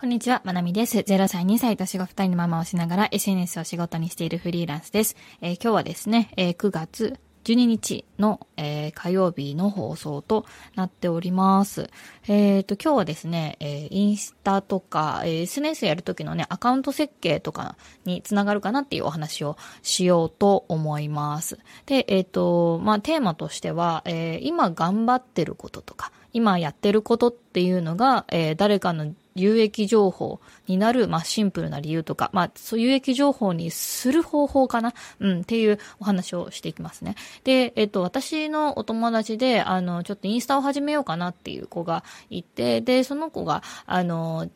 こんにちは、まなみです。0歳、2歳、年子2人のママをしながら SNS を仕事にしているフリーランスです。えー、今日はですね、えー、9月12日の、えー、火曜日の放送となっております。えっ、ー、と、今日はですね、えー、インスタとか、え、SNS やるときのね、アカウント設計とかにつながるかなっていうお話をしようと思います。で、えっ、と、まあ、テーマとしては、え今頑張ってることとか、今やってることっていうのが、え誰かの有益情報になる、まあ、シンプルな理由とか、まあ、そう有益情報にする方法かな？うん、っていうお話をしていきますね。で、えっと、私のお友達で、あの、ちょっとインスタを始めようかなっていう子がいて、で、その子が、あの、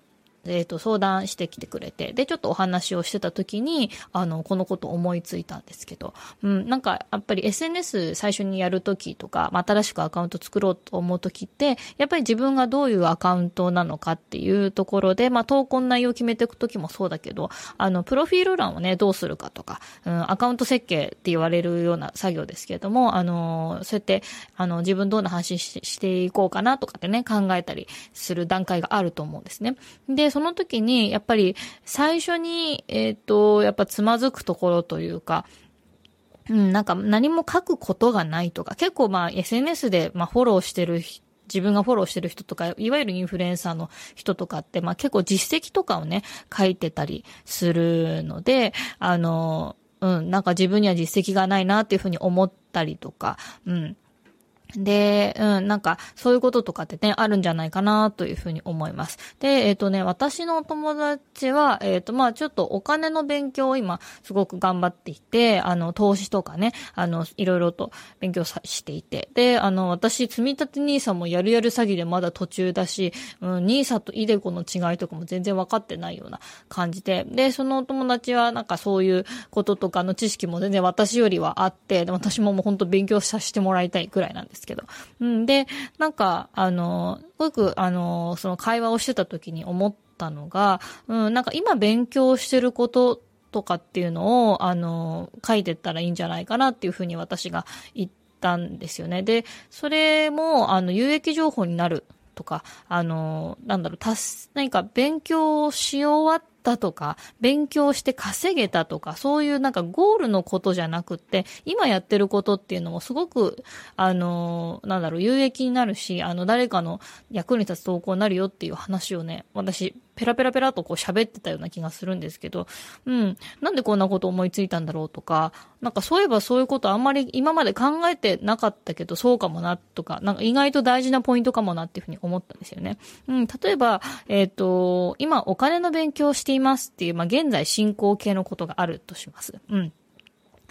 えっ、ー、と、相談してきてくれて、で、ちょっとお話をしてた時に、あの、このこと思いついたんですけど、うん、なんか、やっぱり SNS 最初にやる時とか、まあ、新しくアカウント作ろうと思う時って、やっぱり自分がどういうアカウントなのかっていうところで、まあ、投稿内容を決めていく時もそうだけど、あの、プロフィール欄をね、どうするかとか、うん、アカウント設計って言われるような作業ですけれども、あの、そうやって、あの、自分どんな話していこうかなとかってね、考えたりする段階があると思うんですね。で、その時に、やっぱり最初に、えっ、ー、と、やっぱつまずくところというか、うん、なんか何も書くことがないとか、結構まあ SNS でまあフォローしてる自分がフォローしてる人とか、いわゆるインフルエンサーの人とかって、まあ結構実績とかをね、書いてたりするので、あの、うん、なんか自分には実績がないなっていうふうに思ったりとか、うん、で、うん、なんか、そういうこととかってね、あるんじゃないかな、というふうに思います。で、えっ、ー、とね、私の友達は、えっ、ー、と、まあちょっとお金の勉強を今、すごく頑張っていて、あの、投資とかね、あの、いろいろと勉強さしていて。で、あの、私、積立 NISA もやるやる詐欺でまだ途中だし、うん、NISA とイデコの違いとかも全然分かってないような感じで。で、そのお友達は、なんかそういうこととかの知識も全然私よりはあって、で私ももう本当勉強させてもらいたいくらいなんですですけど。うん、で、なんか、あの、すごく、あの、その会話をしてた時に思ったのが、うん、なんか今勉強してることとかっていうのを、あの、書いてったらいいんじゃないかなっていうふうに私が言ったんですよね。で、それも、あの、有益情報になるとか、あの、なんだろう、たす、何か勉強し終わったとか、勉強して稼げたとか、そういうなんかゴールのことじゃなくって、今やってることっていうのもすごく、あの、なんだろう、有益になるし、あの、誰かの役に立つ投稿になるよっていう話をね、私、ペラペラペラとこう喋ってたような気がするんですけど、うん、なんでこんなこと思いついたんだろうとか、なんかそういえばそういうことあんまり今まで考えてなかったけど、そうかもなとか、なんか意外と大事なポイントかもなっていうふうに思ったんですよね。うん、例えば、えっ、ー、と、今お金の勉強をしていますっていう、まあ現在進行形のことがあるとします。うん。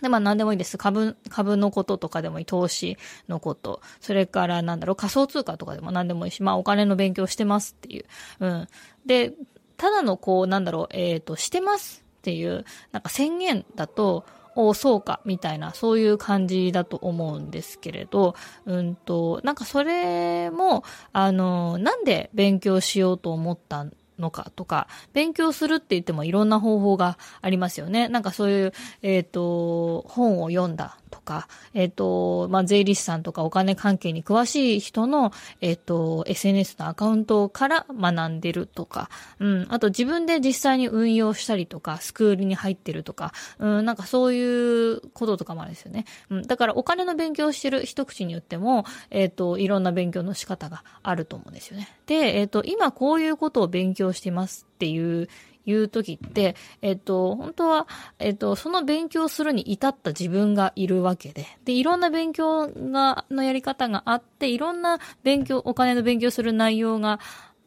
で、まあ何でもいいです。株、株のこととかでもいい。投資のこと。それからなんだろう、仮想通貨とかでも何でもいいし、まあお金の勉強してますっていう。うん。で、ただのこう、なんだろう、えっ、ー、と、してますっていう、なんか宣言だと、おそうか、みたいな、そういう感じだと思うんですけれど、うんと、なんかそれも、あの、なんで勉強しようと思ったのかとか、勉強するって言ってもいろんな方法がありますよね。なんかそういう、えっ、ー、と、本を読んだとか、えっ、ー、と、まあ、税理士さんとかお金関係に詳しい人の、えっ、ー、と、SNS のアカウントから学んでるとか、うん、あと自分で実際に運用したりとか、スクールに入ってるとか、うん、なんかそういうこととかもあるんですよね。うん、だからお金の勉強してる一口に言っても、えっ、と、いろんな勉強の仕方があると思うんですよね。で、えっ、と、今こういうことを勉強してますっていういう時って、えっと、本当は、えっと、その勉強するに至った自分がいるわけで、で、いろんな勉強が、のやり方があって、いろんな勉強、お金の勉強する内容が、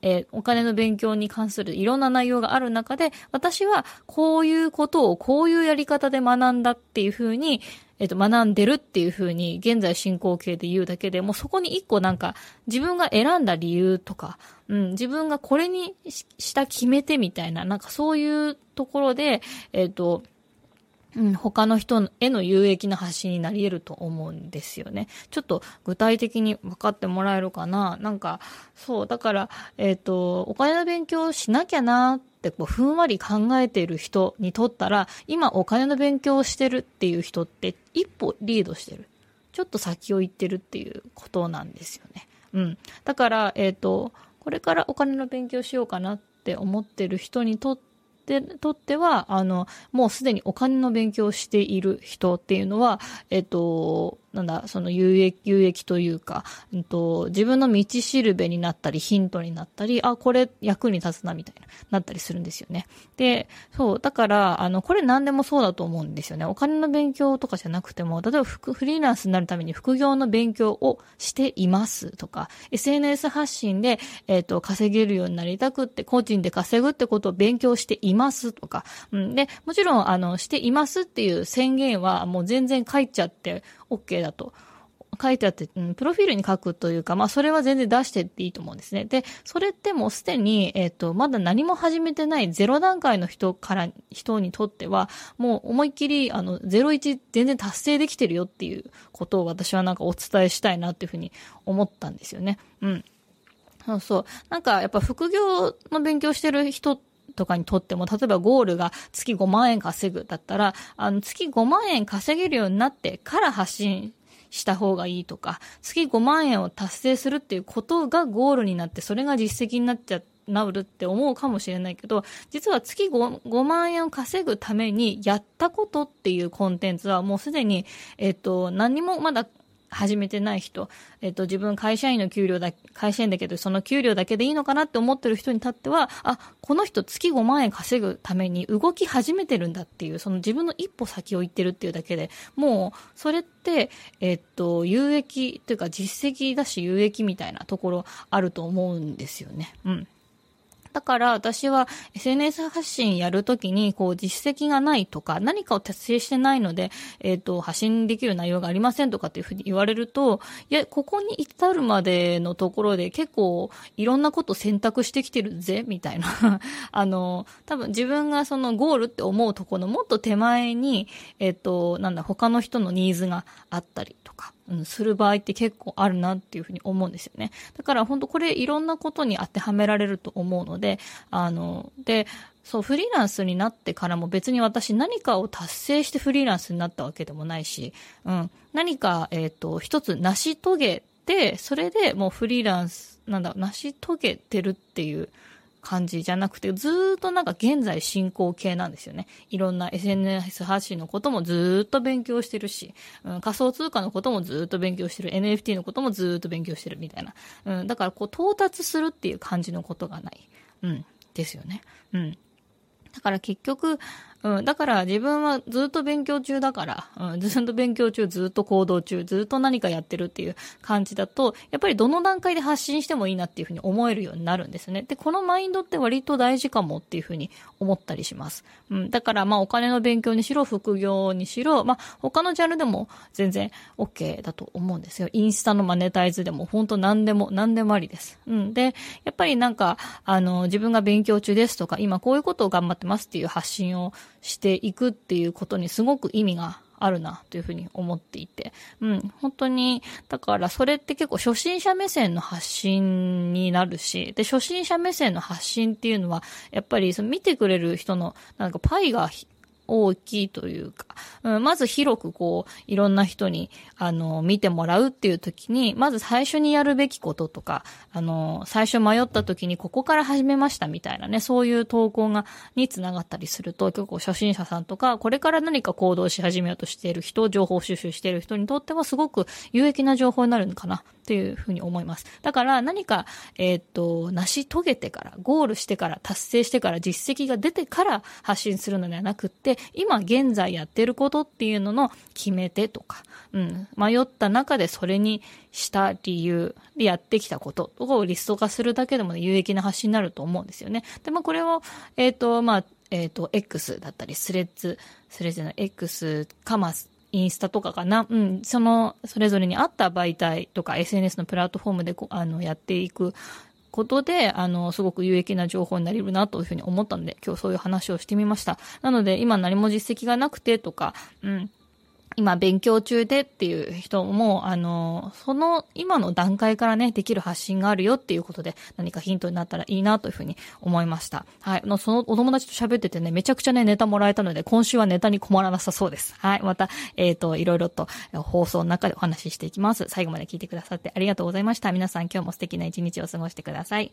えー、お金の勉強に関するいろんな内容がある中で、私はこういうことをこういうやり方で学んだっていうふうに、えっ、と、学んでるっていう風に、現在進行形で言うだけでも、そこに一個なんか、自分が選んだ理由とか、うん、自分がこれにした決めてみたいな、なんかそういうところで、えっ、と、うん、他の人への有益な発信になり得ると思うんですよね。ちょっと具体的に分かってもらえるかな？なんか、そう、だから、えっ、ー、と、お金の勉強しなきゃなってこう、ふんわり考えている人にとったら、今お金の勉強をしてるっていう人って一歩リードしてる。ちょっと先を行ってるっていうことなんですよね。うん。だから、えっ、ー、と、これからお金の勉強しようかなって思ってる人にとってで、とっては、あの、もうすでにお金の勉強をしている人っていうのは、えっと、なんだ、その有益、有益というか、うんと、自分の道しるべになったり、ヒントになったり、あ、これ役に立つな、みたいな、なったりするんですよね。で、そう、だから、あの、これ何でもそうだと思うんですよね。お金の勉強とかじゃなくても、例えばフリーランスになるために副業の勉強をしていますとか、SNS 発信で、えっ、と、稼げるようになりたくって、個人で稼ぐってことを勉強していますとか、うん。で、もちろん、あの、していますっていう宣言はもう全然書いちゃって OK だと。書いてあって、うん、プロフィールに書くというか、まあ、それは全然出してっていいと思うんですね。で、それってもうすでに、えっ、ー、と、まだ何も始めてないゼロ段階の人から、人にとっては、もう思いっきり、あの、01全然達成できてるよっていうことを私はなんかお伝えしたいなっていうふうに思ったんですよね。うん。そうそう。なんか、やっぱ副業の勉強してる人って、とかにとっても、例えばゴールが月5万円稼ぐだったら、あの、月5万円稼げるようになってから発信した方がいいとか、月5万円を達成するっていうことがゴールになって、それが実績になっちゃって、なるって思うかもしれないけど、実は月 5, 5万円を稼ぐためにやったことっていうコンテンツはもうすでに、えっと、何もまだ始めてない人、えっ、と、自分会社員の給料だ、会社員だけど、その給料だけでいいのかなって思ってる人にとっては、あ、この人月5万円稼ぐために動き始めてるんだっていう、その自分の一歩先を行ってるっていうだけで、もう、それって、えっ、と、有益というか実績だし有益みたいなところあると思うんですよね。うん。だから私は SNS 発信やるときに、こう実績がないとか、何かを達成してないので、えっ、ー、と、発信できる内容がありませんとかっていうふうに言われると、いや、ここに至るまでのところで結構いろんなこと選択してきてるぜ、みたいな。あの、多分自分がそのゴールって思うところのもっと手前に、えっ、ー、と、なんだ、他の人のニーズがあったりとか、する場合って結構あるなっていうふうに思うんですよね。だから本当これいろんなことに当てはめられると思うので、あの、で、そう、フリーランスになってからも別に私何かを達成してフリーランスになったわけでもないし、うん、何か、えっ、ー、と、一つ成し遂げて、それでもうフリーランス、なんだ、成し遂げてるっていう、感じじゃなくて、ずっとなんか現在進行形なんですよね。いろんな SNS 発信のこともずっと勉強してるし、うん、仮想通貨のこともずっと勉強してる。NFT のこともずっと勉強してるみたいな。うん、だからこう到達するっていう感じのことがない。うん、ですよね。うん。だから結局、うん、だから自分はずっと勉強中だから、うん、ずっと勉強中、ずっと行動中、ずっと何かやってるっていう感じだと、やっぱりどの段階で発信してもいいなっていうふうに思えるようになるんですね。で、このマインドって割と大事かもっていうふうに思ったりします。うん、だからまあお金の勉強にしろ、副業にしろ、まあ他のジャンルでも全然 OK だと思うんですよ。インスタのマネタイズでも本当何でも、何でもありです。うん。で、やっぱりなんか、あの、自分が勉強中ですとか、今こういうことを頑張ってますっていう発信をしていくっていうことにすごく意味があるなというふうに思っていて。うん、本当に、だからそれって結構初心者目線の発信になるし、で、初心者目線の発信っていうのは、やっぱりその見てくれる人のなんかパイが大きいというか、うん、まず広くこう、いろんな人に、あの、見てもらうっていう時に、まず最初にやるべきこととか、あの、最初迷った時にここから始めましたみたいなね、そういう投稿が、につながったりすると、結構初心者さんとか、これから何か行動し始めようとしている人、情報収集している人にとってはすごく有益な情報になるのかな、っていうふうに思います。だから何か、えー、っと、成し遂げてから、ゴールしてから、達成してから、実績が出てから発信するのではなくって、今現在やってることっていうのの決め手とか、うん、迷った中でそれにした理由でやってきたこととかをリスト化するだけでも、有益な発信になると思うんですよね。で、まあこれを、えっ、ー、と、まあ、えっ、ー、と、X だったり、スレッズ、スレッズの X かまインスタとかかな、うん、その、それぞれに合った媒体とか SNS のプラットフォームであの、やっていくことで、あの、すごく有益な情報になれるなというふうに思ったので、今日そういう話をしてみました。なので、今何も実績がなくてとか、うん、今勉強中でっていう人も、あの、その今の段階からね、できる発信があるよっていうことで、何かヒントになったらいいなというふうに思いました。はい。のそのお友達と喋っててね、めちゃくちゃね、ネタもらえたので、今週はネタに困らなさそうです。はい。また、えっ、ー、と、いろいろと放送の中でお話ししていきます。最後まで聞いてくださってありがとうございました。皆さん今日も素敵な一日を過ごしてください。